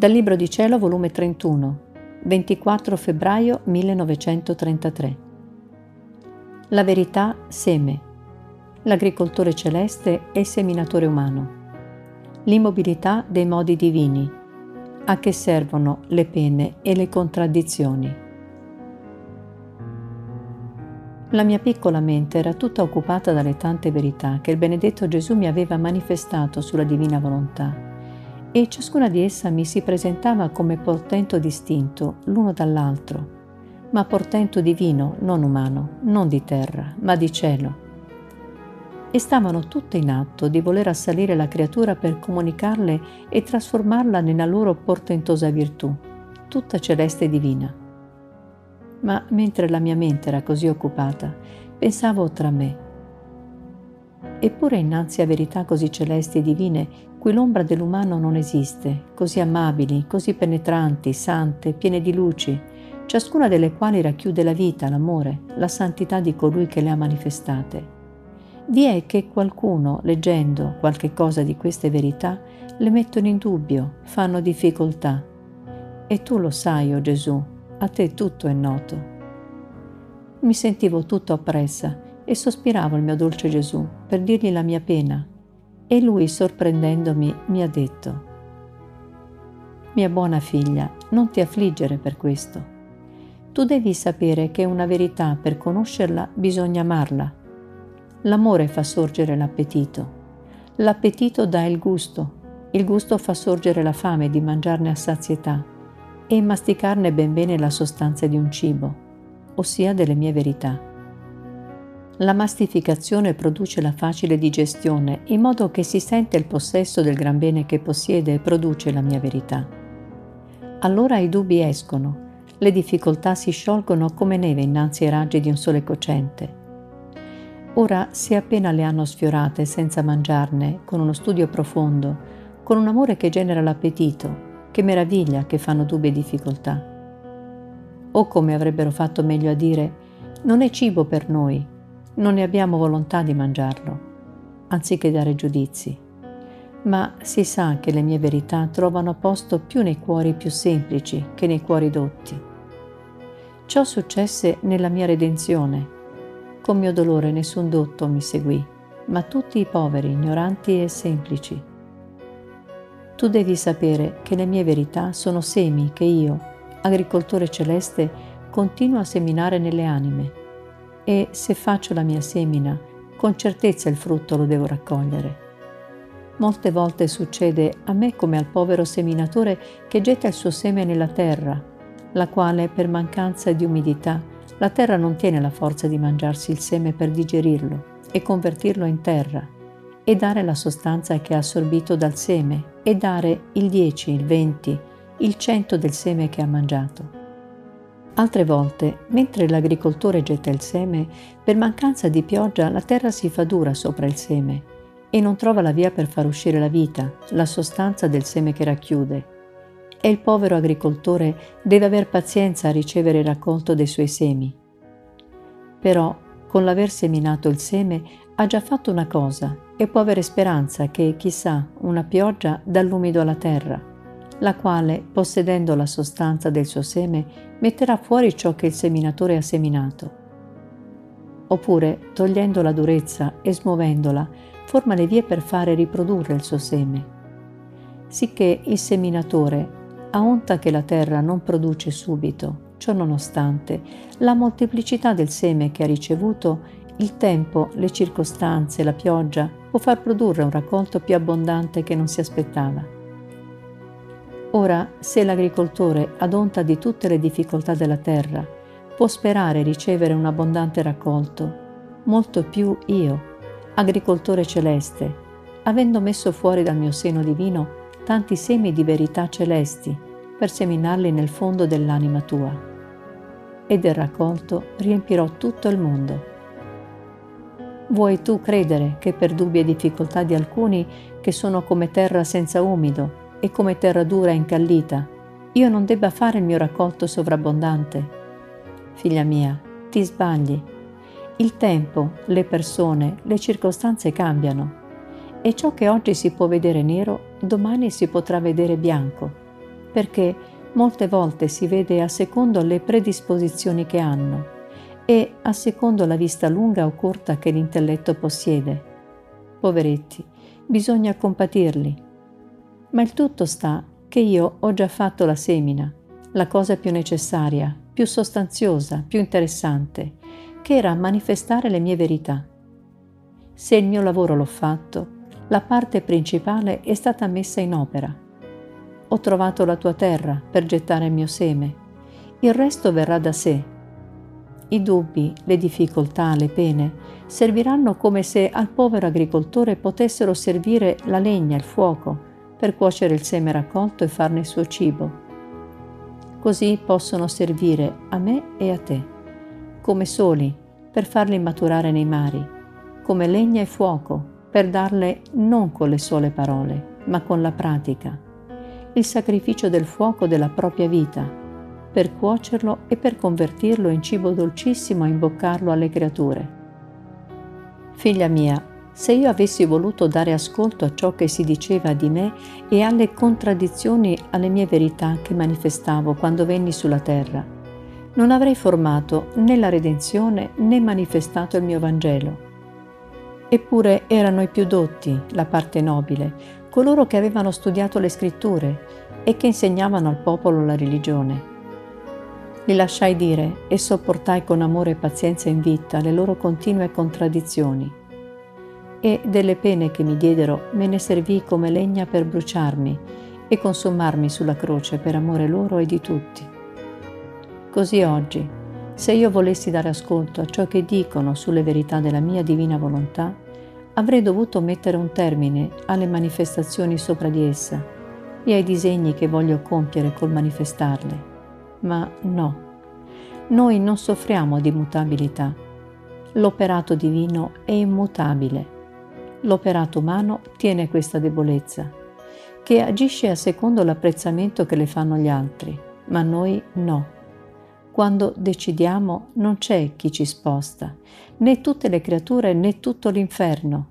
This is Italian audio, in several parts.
Dal Libro di Cielo, volume 31, 24 febbraio 1933. La verità seme. L'agricoltore celeste e seminatore umano. L'immobilità dei modi divini. A che servono le pene e le contraddizioni. La mia piccola mente era tutta occupata dalle tante verità che il benedetto Gesù mi aveva manifestato sulla divina volontà e ciascuna di essa mi si presentava come portento distinto l'uno dall'altro, ma portento divino, non umano, non di terra, ma di cielo. E stavano tutte in atto di voler assalire la creatura per comunicarle e trasformarla nella loro portentosa virtù, tutta celeste e divina. Ma mentre la mia mente era così occupata, pensavo tra me, Eppure innanzi a verità così celesti e divine, cui l'ombra dell'umano non esiste, così amabili, così penetranti, sante, piene di luci, ciascuna delle quali racchiude la vita, l'amore, la santità di colui che le ha manifestate. Vi è che qualcuno, leggendo qualche cosa di queste verità, le mettono in dubbio, fanno difficoltà. E tu lo sai, o oh Gesù, a te tutto è noto. Mi sentivo tutto oppressa e sospiravo il mio dolce Gesù per dirgli la mia pena e lui, sorprendendomi, mi ha detto, Mia buona figlia, non ti affliggere per questo. Tu devi sapere che una verità per conoscerla bisogna amarla. L'amore fa sorgere l'appetito. L'appetito dà il gusto. Il gusto fa sorgere la fame di mangiarne a sazietà e masticarne ben bene la sostanza di un cibo, ossia delle mie verità. La mastificazione produce la facile digestione, in modo che si sente il possesso del gran bene che possiede e produce la mia verità. Allora i dubbi escono, le difficoltà si sciolgono come neve innanzi ai raggi di un sole cocente. Ora, se appena le hanno sfiorate senza mangiarne, con uno studio profondo, con un amore che genera l'appetito, che meraviglia che fanno dubbi e difficoltà. O come avrebbero fatto meglio a dire, non è cibo per noi, non ne abbiamo volontà di mangiarlo, anziché dare giudizi. Ma si sa che le mie verità trovano posto più nei cuori più semplici che nei cuori dotti. Ciò successe nella mia redenzione. Con mio dolore nessun dotto mi seguì, ma tutti i poveri, ignoranti e semplici. Tu devi sapere che le mie verità sono semi che io, agricoltore celeste, continuo a seminare nelle anime e se faccio la mia semina, con certezza il frutto lo devo raccogliere. Molte volte succede a me come al povero seminatore che getta il suo seme nella terra, la quale per mancanza di umidità la terra non tiene la forza di mangiarsi il seme per digerirlo e convertirlo in terra e dare la sostanza che ha assorbito dal seme e dare il 10, il 20, il 100 del seme che ha mangiato. Altre volte, mentre l'agricoltore getta il seme, per mancanza di pioggia la terra si fa dura sopra il seme e non trova la via per far uscire la vita, la sostanza del seme che racchiude. E il povero agricoltore deve aver pazienza a ricevere il raccolto dei suoi semi. Però, con l'aver seminato il seme, ha già fatto una cosa e può avere speranza che, chissà, una pioggia dà l'umido alla terra la quale, possedendo la sostanza del suo seme, metterà fuori ciò che il seminatore ha seminato. Oppure, togliendo la durezza e smuovendola, forma le vie per fare riprodurre il suo seme. Sicché il seminatore, a onta che la terra non produce subito, ciò nonostante, la molteplicità del seme che ha ricevuto, il tempo, le circostanze, la pioggia, può far produrre un raccolto più abbondante che non si aspettava. Ora, se l'agricoltore, ad onta di tutte le difficoltà della terra, può sperare ricevere un abbondante raccolto, molto più io, agricoltore celeste, avendo messo fuori dal mio seno divino tanti semi di verità celesti, per seminarli nel fondo dell'anima tua. E del raccolto riempirò tutto il mondo. Vuoi tu credere che per dubbi e difficoltà di alcuni che sono come terra senza umido, e come terra dura e incallita, io non debba fare il mio raccolto sovrabbondante. Figlia mia, ti sbagli. Il tempo, le persone, le circostanze cambiano e ciò che oggi si può vedere nero, domani si potrà vedere bianco. perché molte volte si vede a secondo le predisposizioni che hanno e a secondo la vista lunga o corta che l'intelletto possiede. Poveretti, bisogna compatirli. Ma il tutto sta che io ho già fatto la semina, la cosa più necessaria, più sostanziosa, più interessante, che era manifestare le mie verità. Se il mio lavoro l'ho fatto, la parte principale è stata messa in opera. Ho trovato la tua terra per gettare il mio seme. Il resto verrà da sé. I dubbi, le difficoltà, le pene serviranno come se al povero agricoltore potessero servire la legna, il fuoco, per cuocere il seme raccolto e farne il suo cibo. Così possono servire a me e a te, come soli per farli maturare nei mari, come legna e fuoco per darle non con le sole parole, ma con la pratica, il sacrificio del fuoco della propria vita, per cuocerlo e per convertirlo in cibo dolcissimo e imboccarlo alle creature. Figlia mia, se io avessi voluto dare ascolto a ciò che si diceva di me e alle contraddizioni alle mie verità che manifestavo quando venni sulla terra, non avrei formato né la redenzione né manifestato il mio Vangelo. Eppure erano i più dotti, la parte nobile, coloro che avevano studiato le scritture e che insegnavano al popolo la religione. Li lasciai dire e sopportai con amore e pazienza in vita le loro continue contraddizioni e delle pene che mi diedero me ne servì come legna per bruciarmi e consumarmi sulla croce per amore loro e di tutti. Così oggi, se io volessi dare ascolto a ciò che dicono sulle verità della mia divina volontà, avrei dovuto mettere un termine alle manifestazioni sopra di essa e ai disegni che voglio compiere col manifestarle. Ma no, noi non soffriamo di mutabilità. L'operato divino è immutabile L'operato umano tiene questa debolezza, che agisce a secondo l'apprezzamento che le fanno gli altri, ma noi no. Quando decidiamo non c'è chi ci sposta, né tutte le creature né tutto l'inferno.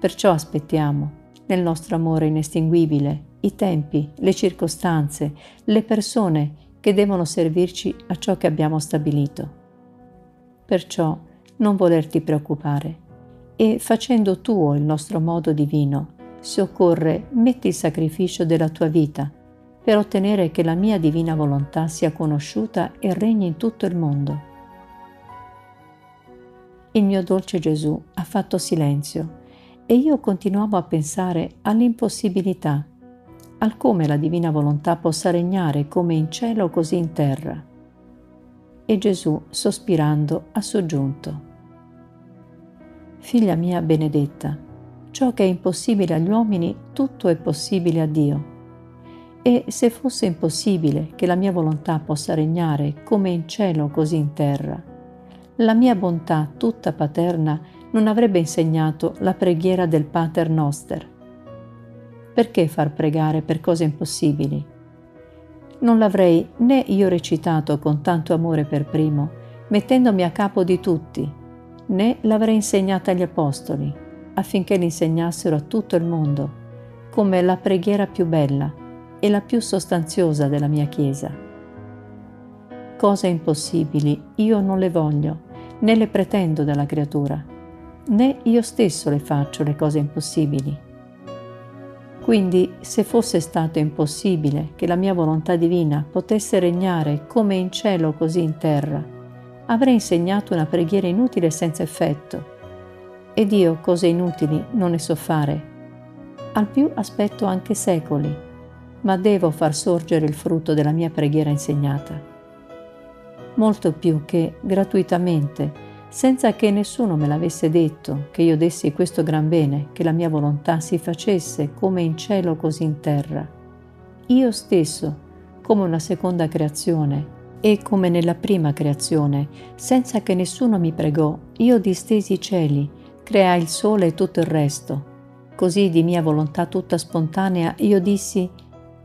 Perciò aspettiamo, nel nostro amore inestinguibile, i tempi, le circostanze, le persone che devono servirci a ciò che abbiamo stabilito. Perciò non volerti preoccupare e facendo tuo il nostro modo divino, se occorre, metti il sacrificio della tua vita per ottenere che la mia divina volontà sia conosciuta e regni in tutto il mondo. Il mio dolce Gesù ha fatto silenzio e io continuavo a pensare all'impossibilità, al come la divina volontà possa regnare come in cielo così in terra. E Gesù, sospirando, ha soggiunto. Figlia mia benedetta, ciò che è impossibile agli uomini, tutto è possibile a Dio. E se fosse impossibile che la mia volontà possa regnare come in cielo così in terra, la mia bontà tutta paterna non avrebbe insegnato la preghiera del Pater Noster. Perché far pregare per cose impossibili? Non l'avrei né io recitato con tanto amore per primo, mettendomi a capo di tutti, né l'avrei insegnata agli Apostoli, affinché l'insegnassero a tutto il mondo, come la preghiera più bella e la più sostanziosa della mia Chiesa. Cose impossibili io non le voglio, né le pretendo dalla creatura, né io stesso le faccio le cose impossibili. Quindi, se fosse stato impossibile che la mia volontà divina potesse regnare come in cielo così in terra, avrei insegnato una preghiera inutile e senza effetto. Ed io cose inutili non ne so fare. Al più aspetto anche secoli, ma devo far sorgere il frutto della mia preghiera insegnata. Molto più che gratuitamente, senza che nessuno me l'avesse detto, che io dessi questo gran bene, che la mia volontà si facesse come in cielo così in terra. Io stesso, come una seconda creazione, e come nella prima creazione, senza che nessuno mi pregò, io distesi i cieli, creai il sole e tutto il resto. Così di mia volontà tutta spontanea io dissi,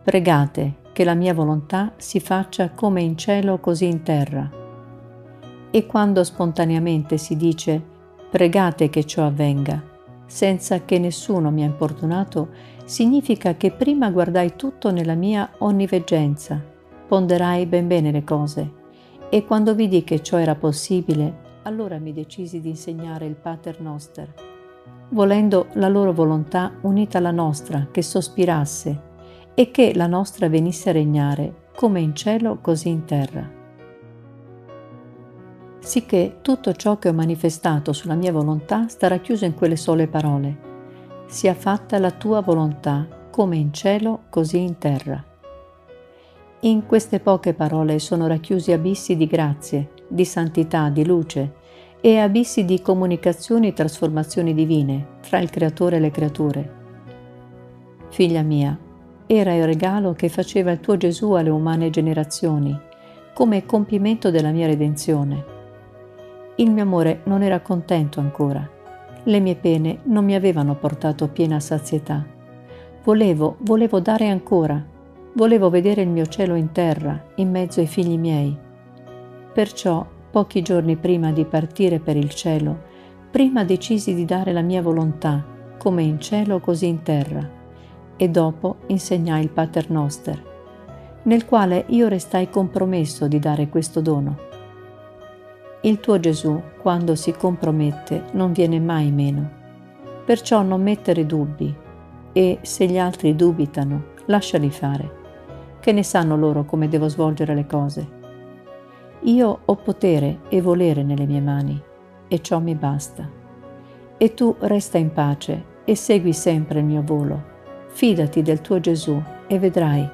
pregate che la mia volontà si faccia come in cielo così in terra. E quando spontaneamente si dice, pregate che ciò avvenga, senza che nessuno mi ha importunato, significa che prima guardai tutto nella mia onniveggenza, ponderai ben bene le cose e quando vidi che ciò era possibile, allora mi decisi di insegnare il Pater Noster, volendo la loro volontà unita alla nostra, che sospirasse e che la nostra venisse a regnare come in cielo così in terra. Sicché tutto ciò che ho manifestato sulla mia volontà sta racchiuso in quelle sole parole. Sia fatta la tua volontà, come in cielo così in terra. In queste poche parole sono racchiusi abissi di grazie, di santità, di luce e abissi di comunicazioni e trasformazioni divine tra il Creatore e le creature. Figlia mia, era il regalo che faceva il tuo Gesù alle umane generazioni, come compimento della mia redenzione. Il mio amore non era contento ancora. Le mie pene non mi avevano portato piena sazietà. Volevo, volevo dare ancora. Volevo vedere il mio cielo in terra, in mezzo ai figli miei. Perciò, pochi giorni prima di partire per il cielo, prima decisi di dare la mia volontà, come in cielo così in terra e dopo insegnai il Pater Noster, nel quale io restai compromesso di dare questo dono. Il tuo Gesù, quando si compromette, non viene mai meno. Perciò non mettere dubbi e, se gli altri dubitano, lasciali fare, che ne sanno loro come devo svolgere le cose. Io ho potere e volere nelle mie mani, e ciò mi basta. E tu resta in pace e segui sempre il mio volo Fidati del tuo Gesù e vedrai